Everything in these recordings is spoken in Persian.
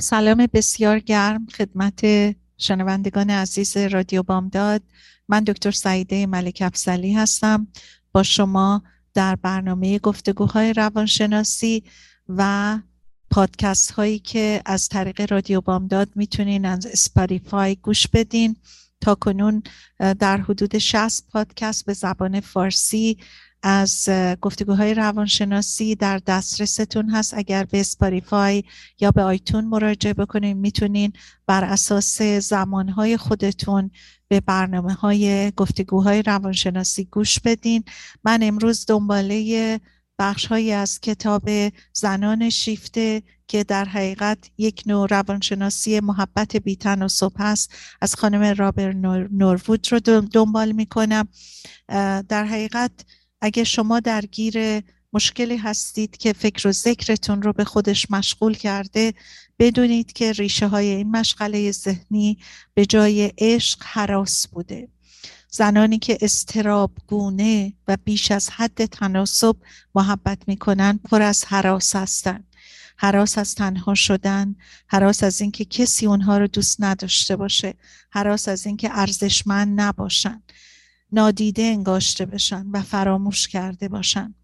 سلام بسیار گرم خدمت شنوندگان عزیز رادیو بامداد. من دکتر سعیده ملک افزلی هستم. با شما در برنامه گفتگوهای روانشناسی و پادکست هایی که از طریق رادیو بامداد می‌تونین از اسپاریفای گوش بدین. تا کنون در حدود 60 پادکست به زبان فارسی از گفتگوهای روانشناسی در دسترستون هست. اگر به اسپاریفای یا به آیتون مراجعه بکنین می‌تونین بر اساس زمانهای خودتون به برنامه های گفتگوهای روانشناسی گوش بدین. من امروز دنباله بخش هایی از کتاب زنان شیفته که در حقیقت یک نوع روانشناسی محبت بیتن و صبح هست از خانم رابر نوروود رو دنبال می‌کنم. در حقیقت اگه شما درگیر مشکلی هستید که فکر و ذکرتون رو به خودش مشغول کرده بدونید که ریشه های این مشغله ذهنی به جای عشق حراس بوده. زنانی که استراب گونه و بیش از حد تناسب محبت می‌کنن پر از حراس هستن. حراس از تنها شدن حراس از اینکه کسی اونها رو دوست نداشته باشه حراس از اینکه ارزشمند نباشن. نادیده انگاشته بشن و فراموش کرده باشن.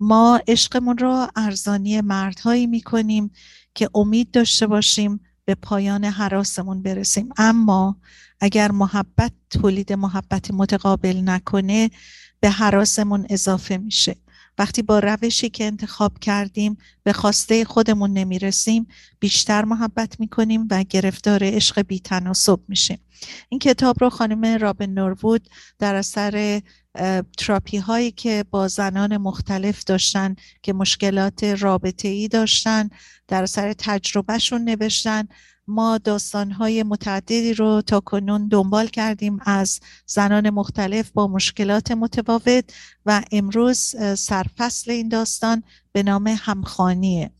ما عشقمون رو ارزانی مردهایی می‌کنیم که امید داشته باشیم به پایان حراسمون برسیم. اما اگر محبت تولید محبت متقابل نکنه به حراسمون اضافه میشه. وقتی با روشی که انتخاب کردیم به خواسته خودمون نمی‌رسیم بیشتر محبت می‌کنیم و گرفتار عشق بیتناسب میشیم. این کتاب رو خانم رابن نوروود در اثر تراپی هایی که با زنان مختلف داشتن که مشکلات رابطه ای داشتن در اثر تجربهشون نوشتن ما داستانهای متعددی رو تا کنون دنبال کردیم از زنان مختلف با مشکلات متفاوت و امروز سرفصل این داستان به نام همخانیه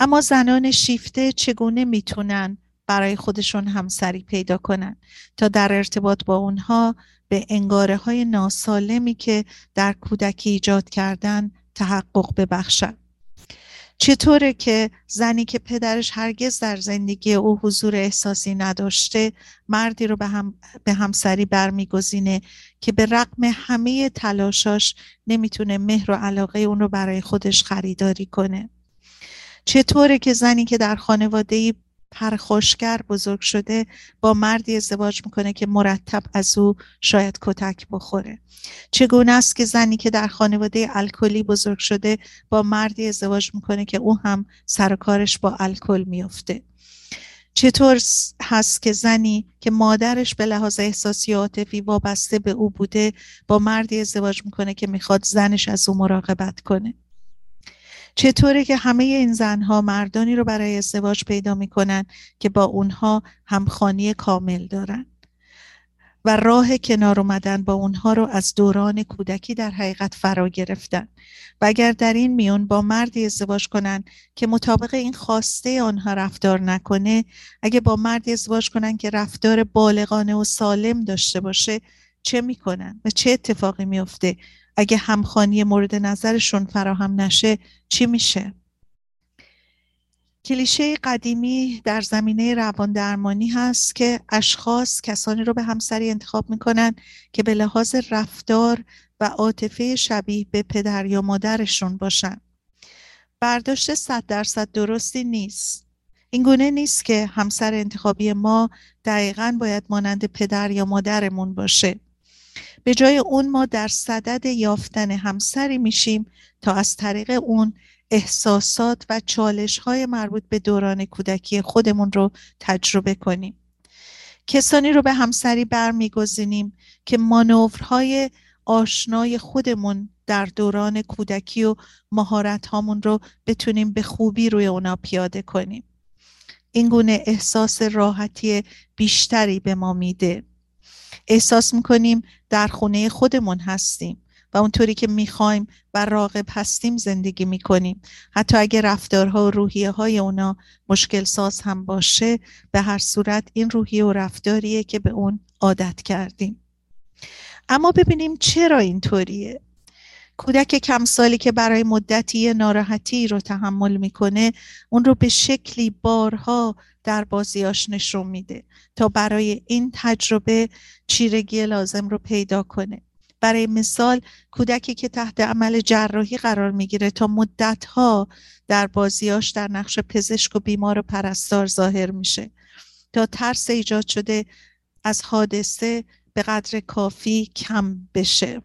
اما زنان شیفته چگونه می‌تونن برای خودشون همسری پیدا کنن؟ تا در ارتباط با اونها به انگاره های ناسالمی که در کودکی ایجاد کردن تحقق ببخشند چطوره که زنی که پدرش هرگز در زندگی او حضور احساسی نداشته مردی رو به, هم، به همسری برمیگزینه که به رقم همه تلاشاش نمی‌تونه مهر و علاقه اون رو برای خودش خریداری کنه. چطوره که زنی که در خانواده پرخوشگر بزرگ شده با مردی ازدواج می‌کنه که مرتب از او شاید کتک بخوره. چگونه است که زنی که در خانواده الکلی بزرگ شده با مردی ازدواج می‌کنه که او هم سر کارش با الکل میفته چطور هست که زنی که مادرش به لحاظ احساسی عاطفی وابسته به او بوده با مردی ازدواج می‌کنه که می‌خواد زنش از او مراقبت کنه؟ چطوره که همه این زنها مردانی رو برای ازدواج پیدا می‌کنن که با اونها همخانی کامل دارن و راه کنار اومدن با اونها رو از دوران کودکی در حقیقت فرا گرفتن. و اگر در این میون با مردی ازدواج کنن که مطابق این خواسته آنها رفتار نکنه اگه با مردی ازدواج کنن که رفتار بالغانه و سالم داشته باشه چه می‌کنن؟ و چه اتفاقی میفته اگه همخانی مورد نظرشون فراهم نشه چی میشه؟ کلیشه قدیمی در زمینه روان درمانی هست که اشخاص کسانی رو به همسری انتخاب می‌کنن که به لحاظ رفتار و عاطفه شبیه به پدر یا مادرشون باشن. برداشت صد درصد درستی نیست. این گونه نیست که همسر انتخابی ما دقیقا باید مانند پدر یا مادرمون باشه. به جای اون ما در صدد یافتن همسری میشیم تا از طریق اون احساسات و چالش های مربوط به دوران کودکی خودمون رو تجربه کنیم. کسانی رو به همسری برمیگزینیم که مانورهای آشنای خودمون در دوران کودکی و مهارت هامون رو بتونیم به خوبی روی اونا پیاده کنیم. این گونه احساس راحتی بیشتری به ما میده. احساس می‌کنیم در خونه خودمون هستیم و اونطوری که می‌خوایم و راقب هستیم زندگی می‌کنیم. حتی اگه رفتارها و روحیه های اونا مشکل ساز هم باشه به هر صورت این روحیه و رفتاریه که به اون عادت کردیم. اما ببینیم چرا اینطوریه؟ کودک کم سالی که برای مدتی ناراحتی رو تحمل می‌کنه اون رو به شکلی بارها در بازیاش نشون میده تا برای این تجربه چیرگی لازم رو پیدا کنه. برای مثال کودکی که تحت عمل جراحی قرار می‌گیره تا مدتها در بازیاش در نقش پزشک و بیمار و پرستار ظاهر میشه. تا ترس ایجاد شده از حادثه به قدر کافی کم بشه.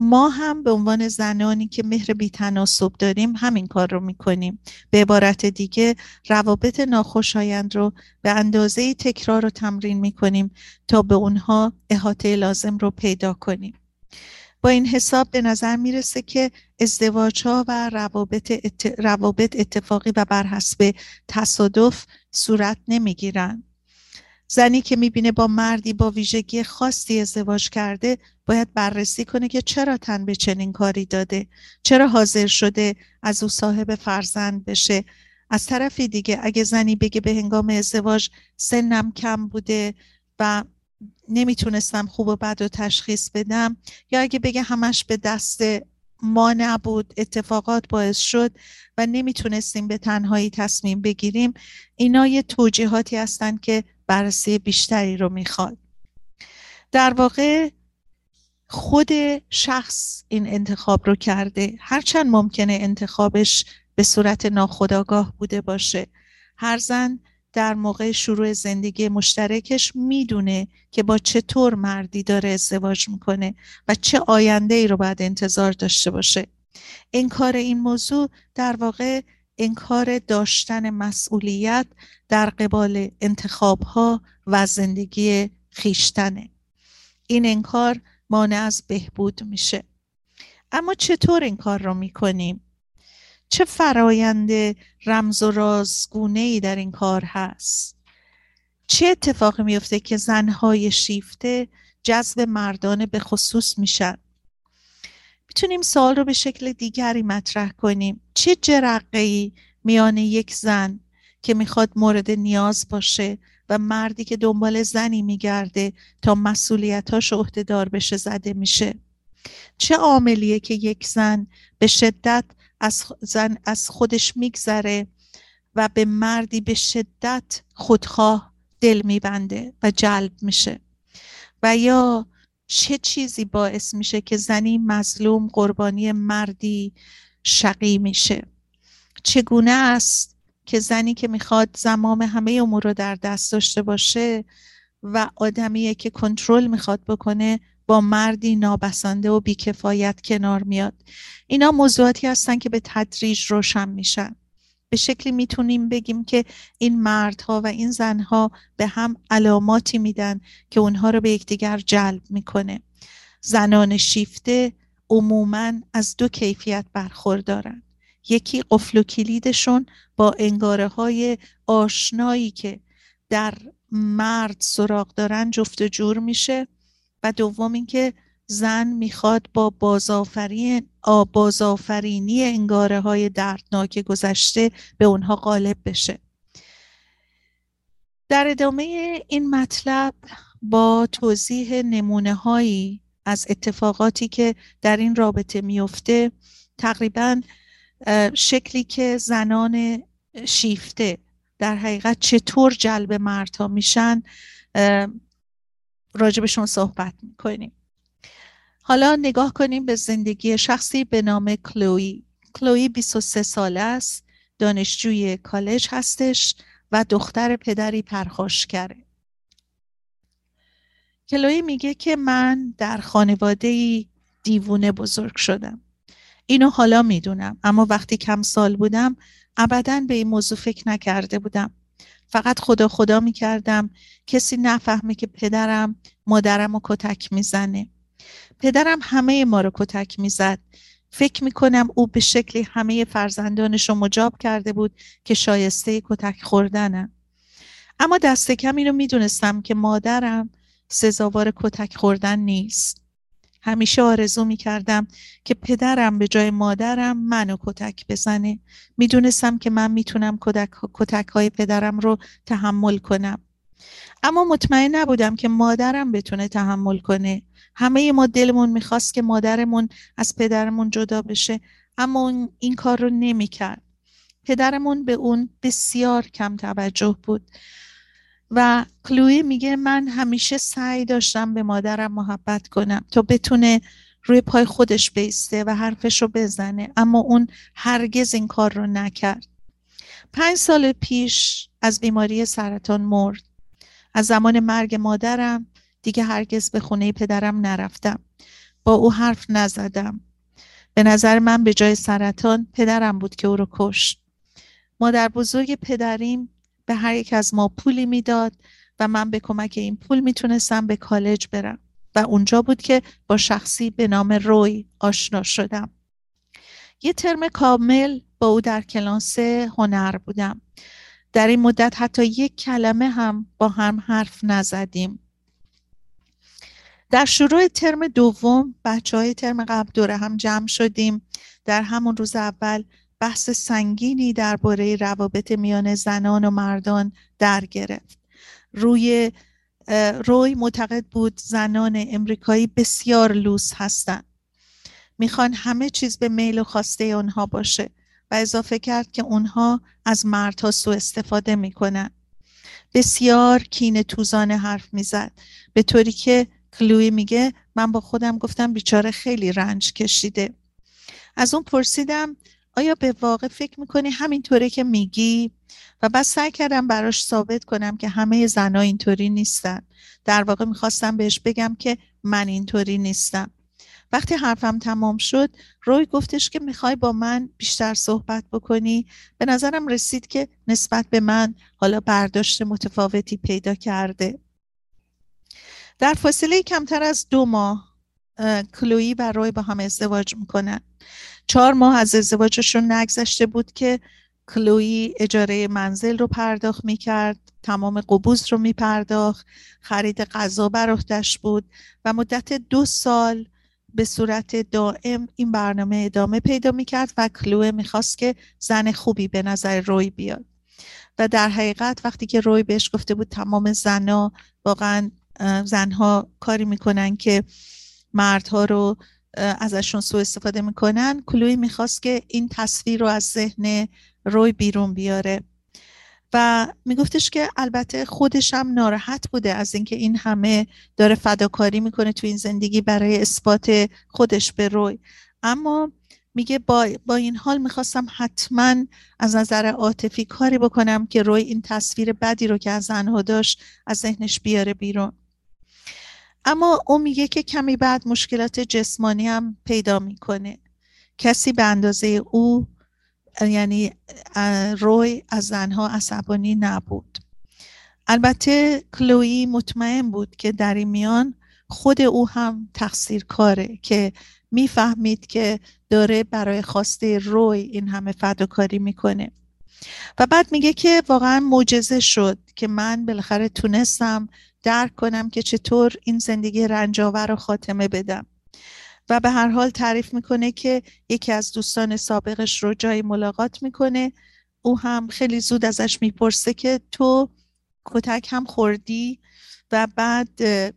ما هم به عنوان زنانی که مهر بیتناسب داریم همین کار رو می‌کنیم. به عبارت دیگه روابط ناخوشایند رو به اندازه تکرار رو تمرین می‌کنیم تا به اونها احاطه لازم رو پیدا کنیم. با این حساب به نظر می‌رسه که ازدواج ها و روابط, روابط اتفاقی و بر حسب تصادف صورت نمی‌گیرن زنی که می‌بینه با مردی با ویژگی خاصی ازدواج کرده باید بررسی کنه که چرا تن به چنین کاری داده. چرا حاضر شده از او صاحب فرزند بشه؟ از طرفی دیگه اگه زنی بگه به هنگام ازدواج سنم کم بوده و نمی‌تونستم خوب و بد و تشخیص بدم یا اگه بگه همش به دست ما نبود اتفاقات باعث شد و نمی‌تونستیم به تنهایی تصمیم بگیریم اینا یه توجیهاتی هستند که بررسی بیشتری رو می‌خواد. در واقع خود شخص این انتخاب رو کرده. هرچند ممکنه انتخابش به صورت ناخودآگاه بوده باشه. هر زن در موقع شروع زندگی مشترکش می‌دونه که با چطور مردی داره ازدواج می‌کنه و چه آینده ای رو باید انتظار داشته باشه. انکار این موضوع در واقع انکار داشتن مسئولیت در قبال انتخابها و زندگی خیشتنه. این انکار مانع از بهبود میشه. اما چطور این کار رو می‌کنیم؟ چه فرایند رمز و رازگونه ای در این کار هست؟ چه اتفاقی میفته که زنهای شیفته جذب مردانه به خصوص میشن؟ می‌تونیم سوال رو به شکل دیگری مطرح کنیم. چه جرقه ای میان یک زن که می‌خواد مورد نیاز باشه و مردی که دنبال زنی میگرده تا مسئولیتاش عهدهدار بشه زده میشه؟ چه عاملیه که یک زن به شدت از, زن از خودش میگذره و به مردی به شدت خودخواه دل میبنده و جلب میشه؟ و یا چه چیزی باعث میشه که زنی مظلوم قربانی مردی شقی میشه؟ چگونه است که زنی که می‌خواد زمام همه امور رو در دست داشته باشه و آدمیه که کنترل می‌خواد بکنه با مردی نابسنده و بیکفایت کنار میاد؟ اینا موضوعاتی هستن که به تدریج روشن میشن. به شکلی می‌تونیم بگیم که این مردها و این زنها به هم علاماتی میدن که اونها رو به یکدیگر جلب می‌کنه. زنان شیفته عموما از دو کیفیت برخوردارن. یکی قفل و کلیدشون با انگاره های آشنایی که در مرد سراغ دارن جفت جور میشه و دوم اینکه زن می‌خواد با بازآفرین بازآفرینی انگاره های دردناک گذشته به اونها غالب بشه. در ادامه این مطلب با توضیح نمونه هایی از اتفاقاتی که در این رابطه میفته تقریبا شکلی که زنان شیفته در حقیقت چطور جلب مردها میشن راجبشون صحبت می‌کنیم. حالا نگاه کنیم به زندگی شخصی به نام کلوی. کلوی 23 ساله است دانشجوی کالج هستش و دختر پدری پرخاشگره کلوی میگه که من در خانواده دیوونه بزرگ شدم. اینو حالا می‌دونم اما وقتی کم سال بودم ابدا به این موضوع فکر نکرده بودم. فقط خدا خدا می‌کردم کسی نفهمه که پدرم مادرم رو کتک می‌زنه. پدرم همه ما رو کتک می‌زد. فکر می‌کنم او به شکلی همه فرزندانش رو مجاب کرده بود که شایسته کتک خوردنم اما دست کم اینو می‌دونستم که مادرم سزاوار کتک خوردن نیست. همیشه آرزو می کردم که پدرم به جای مادرم منو کتک بزنه. می‌دونستم که من می‌تونم کتک, کتک های پدرم رو تحمل کنم. اما مطمئن نبودم که مادرم بتونه تحمل کنه. همه ما دلمون می‌خواست که مادرمون از پدرمون جدا بشه اما اون این کار رو نمی‌کرد. پدرمون به اون بسیار کم توجه بود و کلوی میگه من همیشه سعی داشتم به مادرم محبت کنم تا بتونه روی پای خودش بیسته و حرفش رو بزنه اما اون هرگز این کار رو نکرد. پنج سال پیش از بیماری سرطان مرد. از زمان مرگ مادرم دیگه هرگز به خونه پدرم نرفتم. با او حرف نزدم. به نظر من به جای سرطان پدرم بود که او رو کشت. مادر بزرگ پدریم به هر یک از ما پولی می‌داد و من به کمک این پول می‌تونستم به کالج برم و اونجا بود که با شخصی به نام روی آشنا شدم. یه ترم کامل با او در کلاس هنر بودم. در این مدت حتی یک کلمه هم با هم حرف نزدیم. در شروع ترم دوم بچه های ترم قبل دوره هم جمع شدیم. در همون روز اول بحث سنگینی درباره روابط میان زنان و مردان در گرفت. روی روی معتقد بود زنان امریکایی بسیار لوس هستند. می‌خوان همه چیز به میل و خواسته اونها باشه. و اضافه کرد که اونها از مردها سوء استفاده می‌کنن. بسیار کین توزانه حرف می‌زد. به طوری که کلوی میگه من با خودم گفتم بیچاره خیلی رنج کشیده. از اون پرسیدم آیا به واقع فکر می‌کنی همینطوره که میگی؟ و بعد سعی کردم براش ثابت کنم که همه زنها اینطوری نیستن. در واقع می‌خواستم بهش بگم که من اینطوری نیستم. وقتی حرفم تمام شد روی گفتش که می‌خوای با من بیشتر صحبت بکنی. به نظرم رسید که نسبت به من حالا برداشت متفاوتی پیدا کرده. در فاصله کمتر از دو ماه کلویی و روی با هم ازدواج می‌کنن. چهار ماه از ازدواجشون نگذشته بود که کلویی اجاره منزل رو پرداخت می‌کرد تمام قبوز رو میپرداخت خرید غذا بر بود و مدت دو سال به صورت دائم این برنامه ادامه پیدا می‌کرد و کلوه می‌خواست که زن خوبی به نظر روی بیاد. و در حقیقت وقتی که روی بهش گفته بود تمام زنها واقعا زنها کاری می‌کنن که مردها رو ازشون سوء استفاده می‌کنن کلوی می‌خواست که این تصویر رو از ذهن روی بیرون بیاره. و میگفتش که البته خودش هم ناراحت بوده از اینکه این همه داره فداکاری می‌کنه تو این زندگی برای اثبات خودش به روی. اما میگه با, با این حال می‌خواستم حتما از نظر عاطفی کاری بکنم که روی این تصویر بدی رو که از زنها داشت از ذهنش بیاره بیرون. اما او میگه که کمی بعد مشکلات جسمانی هم پیدا می‌کنه. کسی به اندازه او یعنی روی از زنها عصبانی نبود. البته کلویی مطمئن بود که در این میان خود او هم تقصیر کاره که می‌فهمید که داره برای خواسته روی این همه فداکاری می‌کنه. و بعد میگه که واقعا معجزه شد که من بالاخره تونستم درک کنم که چطور این زندگی رنجاور رو خاتمه بدم. و به هر حال تعریف می‌کنه که یکی از دوستان سابقش رو جایی ملاقات می‌کنه. او هم خیلی زود ازش می‌پرسه که تو کتک هم خوردی و بعد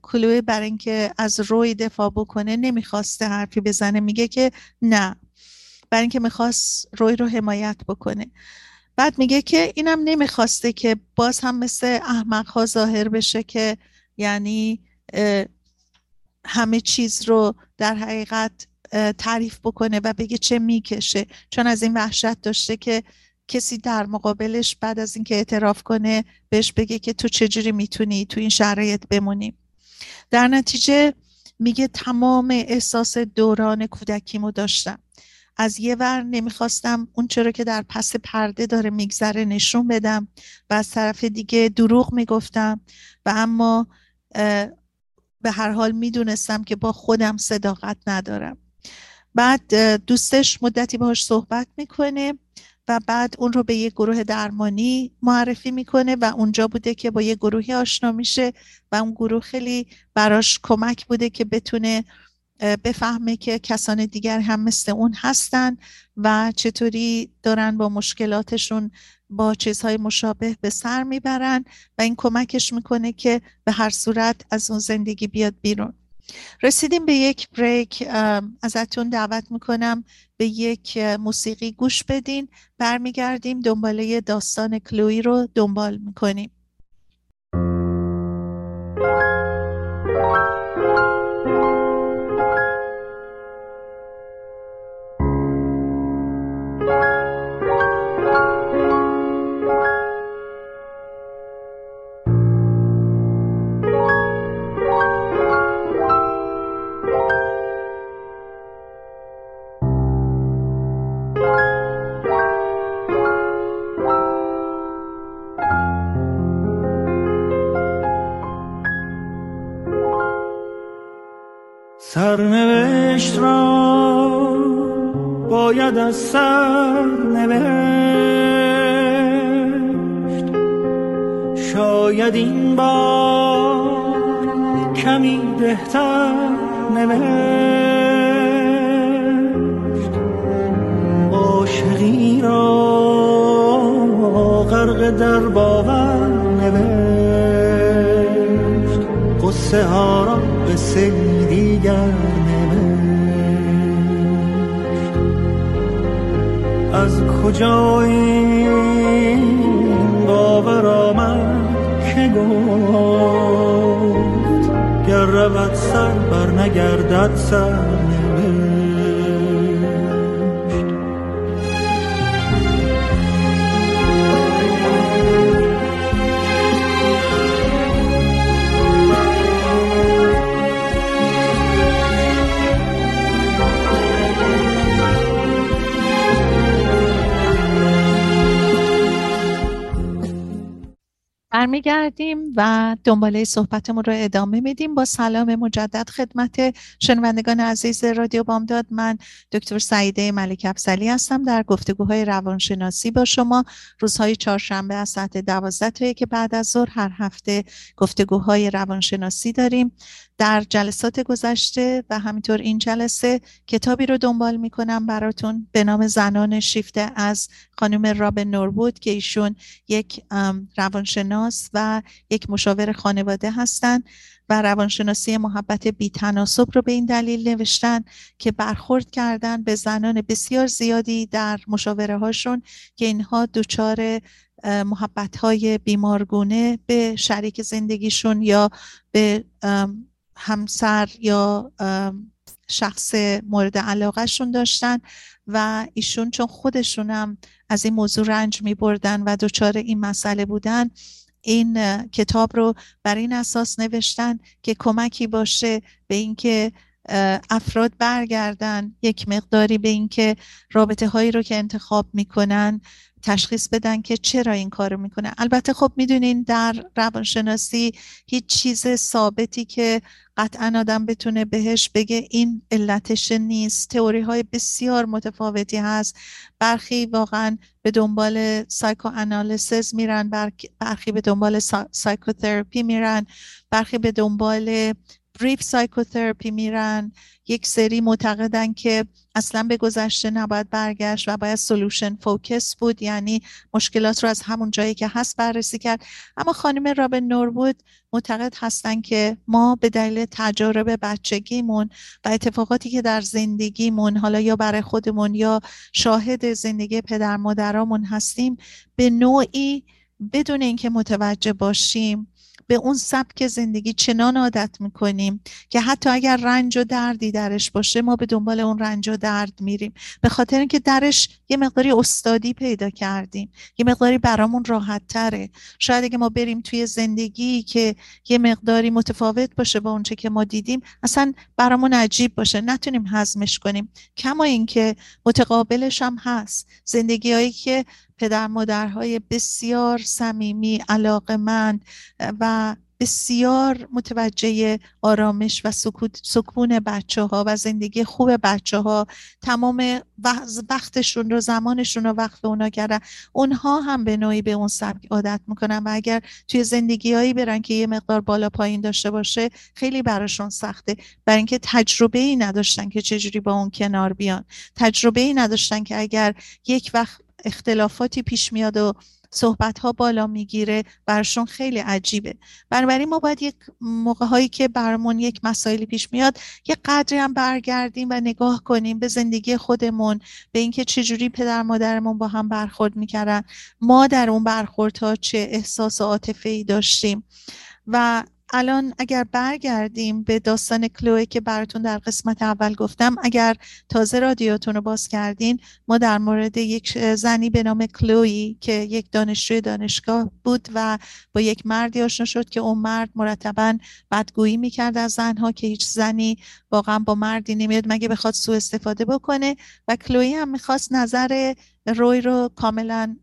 کلوه بر اینکه از روی دفاع بکنه نمی‌خواسته حرفی بزنه. میگه که نه بر اینکه می‌خواست روی رو حمایت بکنه. بعد میگه که اینم نمی‌خواسته که باز هم مثل احمق ها ظاهر بشه که یعنی همه چیز رو در حقیقت تعریف بکنه و بگه چه می‌کشه. چون از این وحشت داشته که کسی در مقابلش بعد از اینکه اعتراف کنه بهش بگه که تو چجوری می‌تونی تو این شرایط بمونی. در نتیجه میگه تمام احساس دوران کودکیمو داشتم. از یه ور نمی‌خواستم اون چرا که در پس پرده داره میگذره نشون بدم و از طرف دیگه دروغ می‌گفتم و اما به هر حال می‌دونستم که با خودم صداقت ندارم. بعد دوستش مدتی باهاش صحبت می‌کنه و بعد اون رو به یه گروه درمانی معرفی می‌کنه و اونجا بوده که با یه گروهی آشنا میشه و اون گروه خیلی براش کمک بوده که بتونه بفهمه که کسان دیگر هم مثل اون هستن و چطوری دارن با مشکلاتشون با چیزهای مشابه به سر می‌برن و این کمکش می‌کنه که به هر صورت از اون زندگی بیاد بیرون. رسیدیم به یک بریک ازتون دعوت می‌کنم به یک موسیقی گوش بدین. برمیگردیم دنباله داستان کلوی رو دنبال می‌کنیم. باید از سر نوشت شاید این بار کمی بهتر نوشت. عاشقی را غرق در باور نوشت قصه ها را به دیگر از کجا این باور آمد که گفت گر رود سر بر نگردد سر. برمیگردیم و دنباله صحبتمون رو ادامه میدیم. با سلام مجدد خدمت شنوندگان عزیز رادیو بامداد. من دکتر سعیده ملک افسلی هستم. در گفتگوهای روانشناسی با شما روزهای چهارشنبه از ساعت دوازده تا که بعد از ظهر هر هفته گفتگوهای روانشناسی داریم. در جلسات گذشته و همینطور این جلسه کتابی رو دنبال می‌کنم براتون به نام زنان شیفته از خانم راب نوربود که ایشون یک روانشناس و یک مشاور خانواده هستند و روانشناسی محبت بیتناسب رو به این دلیل نوشتن که برخورد کردن به زنان بسیار زیادی در مشاوره هاشون که اینها دچار محبت های بیمارگونه به شریک زندگیشون یا به همسر یا شخص مورد علاقهشون داشتن و ایشون چون خودشونم از این موضوع رنج می بردن و دچار این مسئله بودن این کتاب رو بر این اساس نوشتن که کمکی باشه به اینکه افراد برگردن یک مقداری به اینکه رابطه هایی رو که انتخاب می‌کنن تشخیص بدن که چرا این کارو می‌کنه. البته خب می‌دونین در روانشناسی هیچ چیز ثابتی که قطعا آدم بتونه بهش بگه این علتش نیست. تئوری های بسیار متفاوتی هست. برخی واقعا به دنبال psychoanalysis میرن برخی به دنبال psychotherapy میرن برخی به دنبال brief psychotherapy میرن. یک سری معتقدن که اصلا به گذشته نباید برگشت و باید solution focus بود یعنی مشکلات رو از همون جایی که هست بررسی کرد. اما خانم رابن نوربود معتقد هستن که ما به دلیل تجارب بچگیمون و اتفاقاتی که در زندگیمون حالا یا برای خودمون یا شاهد زندگی پدر مادرامون هستیم به نوعی بدون اینکه متوجه باشیم به اون سبک زندگی چنان عادت می‌کنیم که حتی اگر رنج و دردی درش باشه ما به دنبال اون رنج و درد میریم. به خاطر اینکه درش یه مقداری استادی پیدا کردیم. یه مقداری برامون راحت تره. شاید اگه ما بریم توی زندگی که یه مقداری متفاوت باشه با اونچه که ما دیدیم اصلا برامون عجیب باشه. نتونیم هضمش کنیم. کما اینکه متقابلش هم هست. زندگیهایی که پدر مادرهای بسیار صمیمی علاقمند و بسیار متوجه آرامش و سکون بچه ها و زندگی خوب بچه ها تمام وقتشون رو زمانشون رو وقت اونا کردن. اونها هم به نوعی به اون سبک عادت می‌کنن و اگر توی زندگی هایی برن که یه مقدار بالا پایین داشته باشه خیلی براشون سخته. برای اینکه تجربه ای نداشتن که چجوری با اون کنار بیان. تجربه ای نداشتن که اگر یک وقت اختلافاتی پیش میاد و صحبت ها بالا می‌گیره برشون خیلی عجیبه. بنابراین ما باید یک موقع هایی که برمون یک مسائلی پیش میاد یه قدری هم برگردیم و نگاه کنیم به زندگی خودمون به اینکه چجوری پدر مادرمون با هم برخورد می‌کردن ما در اون برخوردها چه احساس عاطفه ای داشتیم. و الان اگر برگردیم به داستان کلوی که براتون در قسمت اول گفتم اگر تازه رادیوتون رو باز کردین ما در مورد یک زنی به نام کلوی که یک دانشجوی دانشگاه بود و با یک مردی آشنا شد که اون مرد مرتبا بدگویی می‌کرد از زنها که هیچ زنی واقعا با مردی نمیاد مگه بخواد سوء استفاده بکنه؟ و کلوی هم می‌خواست نظر روی رو کاملا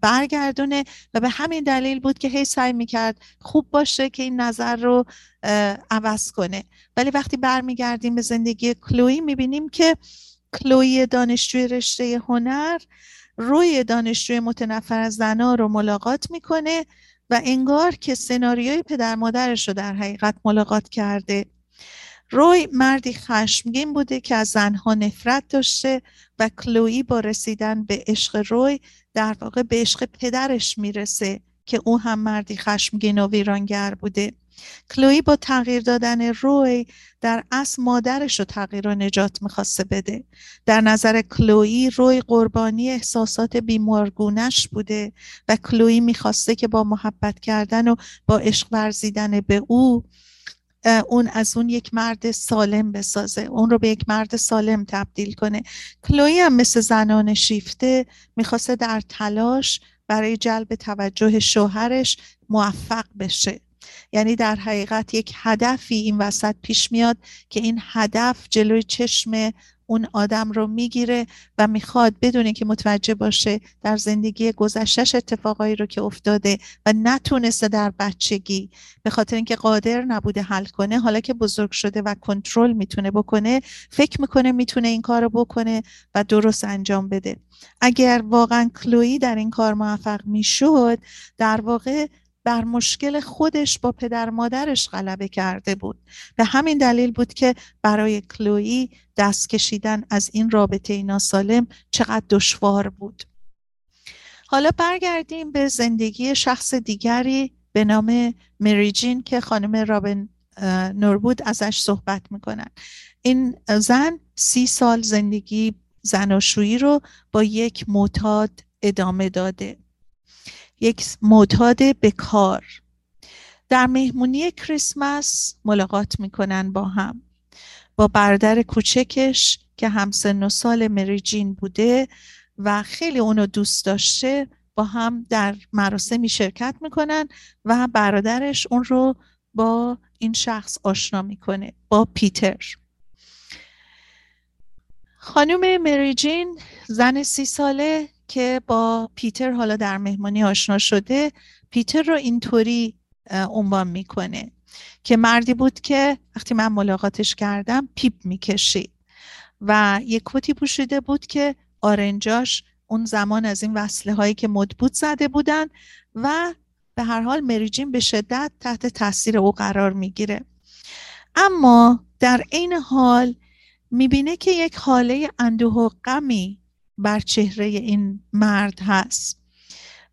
برگردونه و به همین دلیل بود که هی سعی می‌کرد خوب باشه که این نظر رو عوض کنه. ولی وقتی برمیگردیم به زندگی کلوی می‌بینیم که کلوی دانشجوی رشته هنر روی دانشجوی متنفر از زنا رو ملاقات می‌کنه و انگار که سناریوی پدر مادرش رو در حقیقت ملاقات کرده. روی مردی خشمگین بوده که از زنها نفرت داشته و کلویی با رسیدن به عشق روی در واقع به عشق پدرش می‌رسه که او هم مردی خشمگین و ویرانگر بوده. کلویی با تغییر دادن روی در اصل مادرش رو تغییر و نجات می‌خواسته بده. در نظر کلویی روی قربانی احساسات بیمارگونش بوده و کلویی می‌خواسته که با محبت کردن و با عشق ورزیدن به او اون از اون یک مرد سالم بسازه اون رو به یک مرد سالم تبدیل کنه. کلوی هم مثل زنان شیفته می‌خواسته در تلاش برای جلب توجه شوهرش موفق بشه. یعنی در حقیقت یک هدفی این وسط پیش میاد که این هدف جلوی چشم اون آدم رو می‌گیره و می‌خواد بدون که متوجه باشه در زندگی گذشتش اتفاقایی رو که افتاده و نتونسته در بچگی به خاطر اینکه قادر نبوده حل کنه حالا که بزرگ شده و کنترل می‌تونه بکنه فکر می‌کنه می‌تونه این کار رو بکنه و درست انجام بده. اگر واقعا کلویی در این کار موفق می‌شد در واقع بر مشکل خودش با پدر مادرش غلبه کرده بود به همین دلیل بود که برای کلویی دست کشیدن از این رابطه ناسالم چقدر دشوار بود. حالا برگردیم به زندگی شخص دیگری به نام مریجین که خانم رابن نوربود ازش صحبت می‌کنن. این زن سی سال زندگی زناشویی رو با یک معتاد ادامه داده. یک معتاد بکار در مهمونی کریسمس ملاقات می‌کنن با هم. با برادر کوچکش که همسن و سال مریجین بوده و خیلی اونو دوست داشته با هم در مراسمی شرکت می‌کنن و برادرش اون رو با این شخص آشنا می‌کنه با پیتر. خانم مریجین زن سی ساله که با پیتر حالا در مهمانی آشنا شده پیتر رو اینطوری عنوان می‌کنه که مردی بود که وقتی من ملاقاتش کردم پیپ می‌کشید و یک کتی پوشیده بود که آرنجاش اون زمان از این وصله هایی که مدبود زده بودن و به هر حال مریجین به شدت تحت تاثیر او قرار می‌گیره. اما در عین حال می‌بینه که یک حاله اندوه و غمی بر چهره این مرد هست.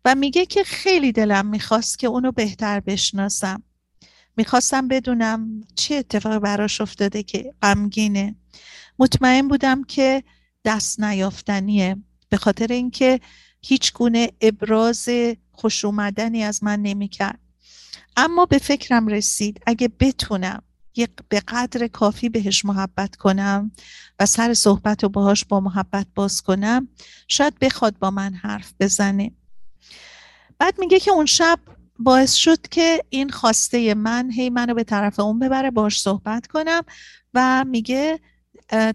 و میگه که خیلی دلم می‌خواست که اونو بهتر بشناسم. می‌خواستم بدونم چه اتفاقی براش افتاده که غمگینه. مطمئن بودم که دست نیافتنیه. به خاطر اینکه هیچ گونه ابراز خوش اومدنی از من نمی‌کرد. اما به فکرم رسید اگه بتونم به قدر کافی بهش محبت کنم و سر صحبت رو باهاش با محبت باز کنم شاید بخواد با من حرف بزنه. بعد میگه که اون شب باعث شد که این خواسته من هی منو به طرف اون ببره باش صحبت کنم و میگه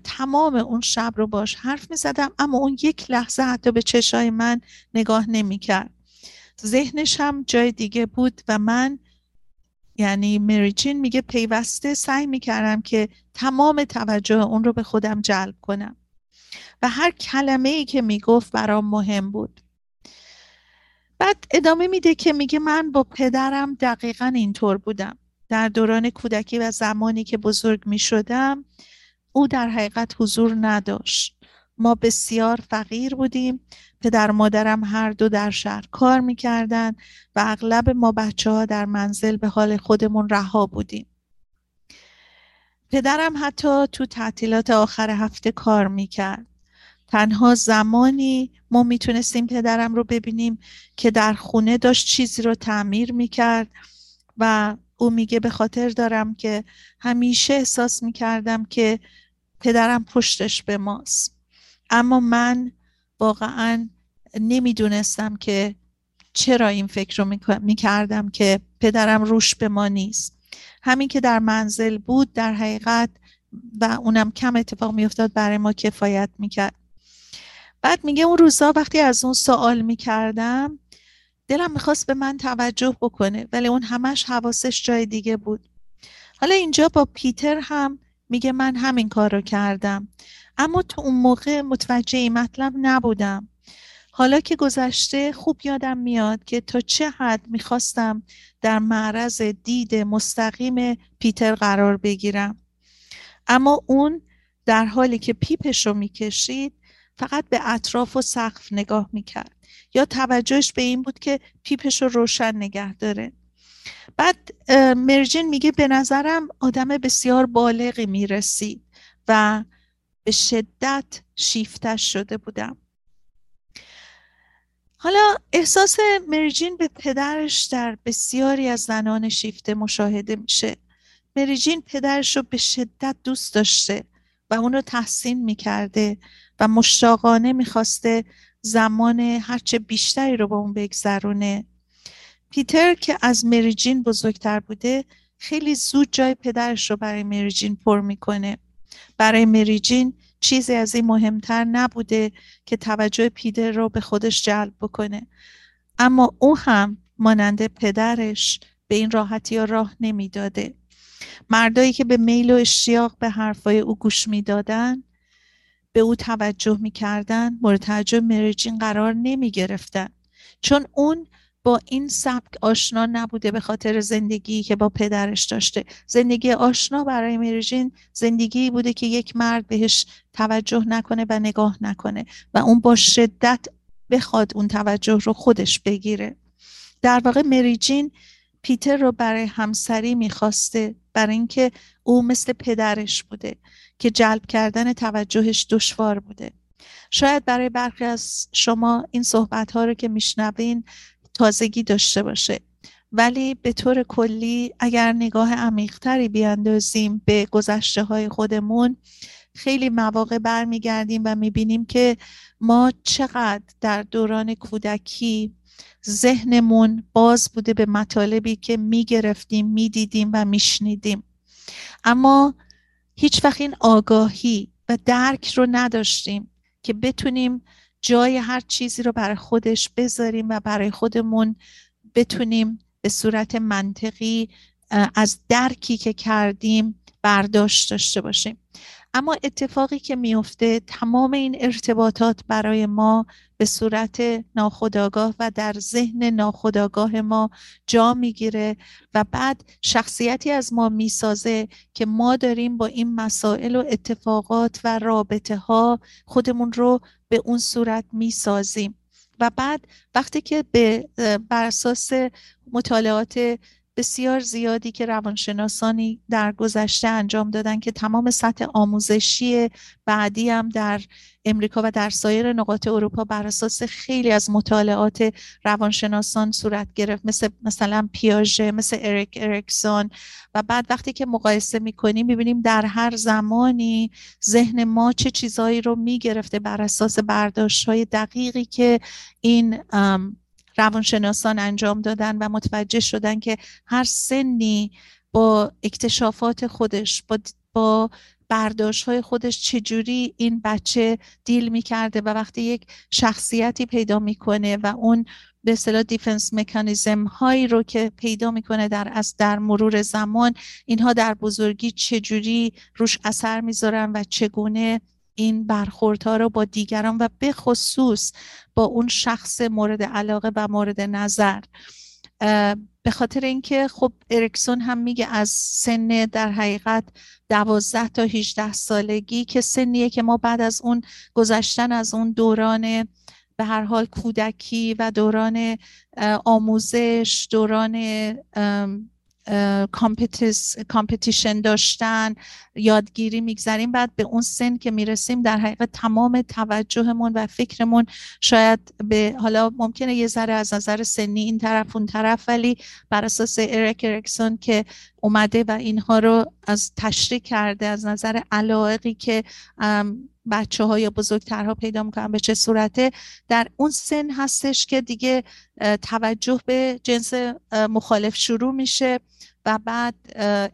تمام اون شب رو باش حرف می‌زدم اما اون یک لحظه حتی به چشای من نگاه نمی‌کرد. ذهنش هم جای دیگه بود و من یعنی مریجین میگه پیوسته سعی می‌کردم که تمام توجه اون رو به خودم جلب کنم. و هر کلمه ای که می‌گفت برام مهم بود. بعد ادامه میده که میگه من با پدرم دقیقا اینطور بودم. در دوران کودکی و زمانی که بزرگ می شدم او در حقیقت حضور نداشت. ما بسیار فقیر بودیم. پدر مادرم هر دو در شهر کار می‌کردن و اغلب ما بچه ها در منزل به حال خودمون رها بودیم. پدرم حتی تو تعطیلات آخر هفته کار می‌کرد. تنها زمانی ما می‌تونستیم پدرم رو ببینیم که در خونه داشت چیزی رو تعمیر می‌کرد و او میگه به خاطر دارم که همیشه احساس می‌کردم که پدرم پشتش به ماست. اما من واقعا نمی‌دونستم که چرا این فکر رو می‌کردم که پدرم روش به ما نیست. همین که در منزل بود در حقیقت و اونم کم اتفاق میافتاد برای ما کفایت می‌کرد. بعد میگه اون روزا وقتی از اون سوال می‌کردم دلم می‌خواست به من توجه بکنه ولی اون همش حواسش جای دیگه بود. حالا اینجا با پیتر هم میگه من همین کار رو کردم. اما تو اون موقع متوجه این مطلب نبودم. حالا که گذشته خوب یادم میاد که تا چه حد می‌خواستم در معرض دید مستقیم پیتر قرار بگیرم. اما اون در حالی که پیپش رو می‌کشید فقط به اطراف و سقف نگاه می‌کرد. یا توجهش به این بود که پیپش رو روشن نگه داره. بعد مرجین میگه به نظرم آدم بسیار بالغی می‌رسید و به شدت شیفتش شده بودم. حالا احساس مریجین به پدرش در بسیاری از زنان شیفته مشاهده میشه. مریجین پدرش رو به شدت دوست داشته و اونو تحسین می‌کرده و مشتاقانه می‌خواسته زمان هرچه بیشتری رو با اون بگذرونه. پیتر که از مریجین بزرگتر بوده خیلی زود جای پدرش رو برای مریجین پر می‌کنه. برای مریجین چیزی از این مهمتر نبوده که توجه پیتر رو به خودش جلب بکنه. اما او هم مانند پدرش به این راحتی ها راه نمی‌داده. مردایی که به میل و اشتیاق به حرفای او گوش می‌دادن به او توجه می‌کردن مورد توجه مریجین قرار نمی گرفتن چون اون با این سبک آشنا نبوده به خاطر زندگی که با پدرش داشته. زندگی آشنا برای مریجین زندگی بوده که یک مرد بهش توجه نکنه و نگاه نکنه و اون با شدت بخواد اون توجه رو خودش بگیره. در واقع مریجین پیتر رو برای همسری می‌خواسته برای اینکه او مثل پدرش بوده که جلب کردن توجهش دشوار بوده. شاید برای برخی از شما این صحبت ها رو که میشنوین تازگی داشته باشه. ولی به طور کلی اگر نگاه عمیقتری بیاندازیم به گذشته های خودمون خیلی مواقع برمیگردیم و می‌بینیم که ما چقدر در دوران کودکی ذهنمون باز بوده به مطالبی که می‌گرفتیم می‌دیدیم و میشنیدیم. اما هیچ وقت این آگاهی و درک رو نداشتیم که بتونیم جای هر چیزی رو برای خودش بذاریم و برای خودمون بتونیم به صورت منطقی از درکی که کردیم برداشت داشته باشیم. اما اتفاقی که میفته تمام این ارتباطات برای ما به صورت ناخودآگاه و در ذهن ناخودآگاه ما جا می‌گیره و بعد شخصیتی از ما می‌سازه که ما داریم با این مسائل و اتفاقات و رابطه ها خودمون رو به اون صورت می‌سازیم. و بعد وقتی که به بر اساس مطالعات بسیار زیادی که روانشناسانی در گذشته انجام دادن که تمام سطح آموزشی بعدی هم در امریکا و در سایر نقاط اروپا بر اساس خیلی از مطالعات روانشناسان صورت گرفت. مثل مثلا پیاژه مثل اریک اریکسون. و بعد وقتی که مقایسه می‌کنیم می‌بینیم در هر زمانی ذهن ما چه چیزهایی رو می‌گرفته بر اساس برداشت های دقیقی که این روانشناسان انجام دادن و متوجه شدن که هر سنی با اکتشافات خودش با, با برداشت های خودش چجوری این بچه دیل می‌کرده و وقتی یک شخصیتی پیدا می‌کنه و اون به اصطلاح دیفنس مکانیزم هایی رو که پیدا می‌کنه در از در مرور زمان اینها در بزرگی چجوری روش اثر می‌ذارن و چگونه این برخوردها رو با دیگران و به خصوص با اون شخص مورد علاقه و مورد نظر. به خاطر اینکه خب اریکسون هم میگه از سن در حقیقت دوازده تا 18 سالگی که سنیه که ما بعد از اون گذشتن از اون دوران به هر حال کودکی و دوران آموزش دوران competition داشتن یادگیری میگذریم بعد به اون سن که می‌رسیم در حقیقت تمام توجهمون و فکرمون شاید به حالا ممکنه یه ذره از نظر سنی این طرف اون طرف ولی بر اساس اریک اریکسون که اومده و اینها رو از تشریح کرده از نظر علایقی که بچه ها یا بزرگترها پیدا می‌کنن به چه صورته. در اون سن هستش که دیگه توجه به جنس مخالف شروع میشه و بعد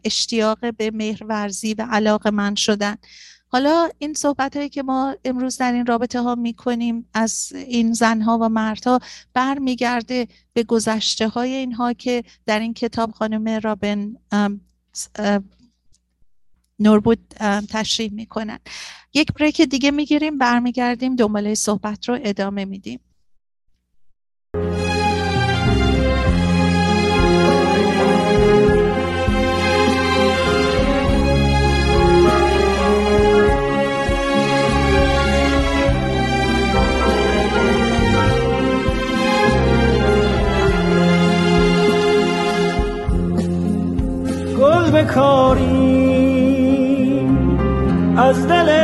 اشتیاق به مهرورزی و علاقه من شدن. حالا این صحبت هایی که ما امروز در این رابطه ها می کنیم از این زنها و مردها برمیگرده به گذشته های اینها که در این کتاب خانم رابن نوربود تشریح می‌کنن. یک بریک دیگه می‌گیریم برمیگردیم دنباله صحبت رو ادامه میدیم. گل بکاری از دل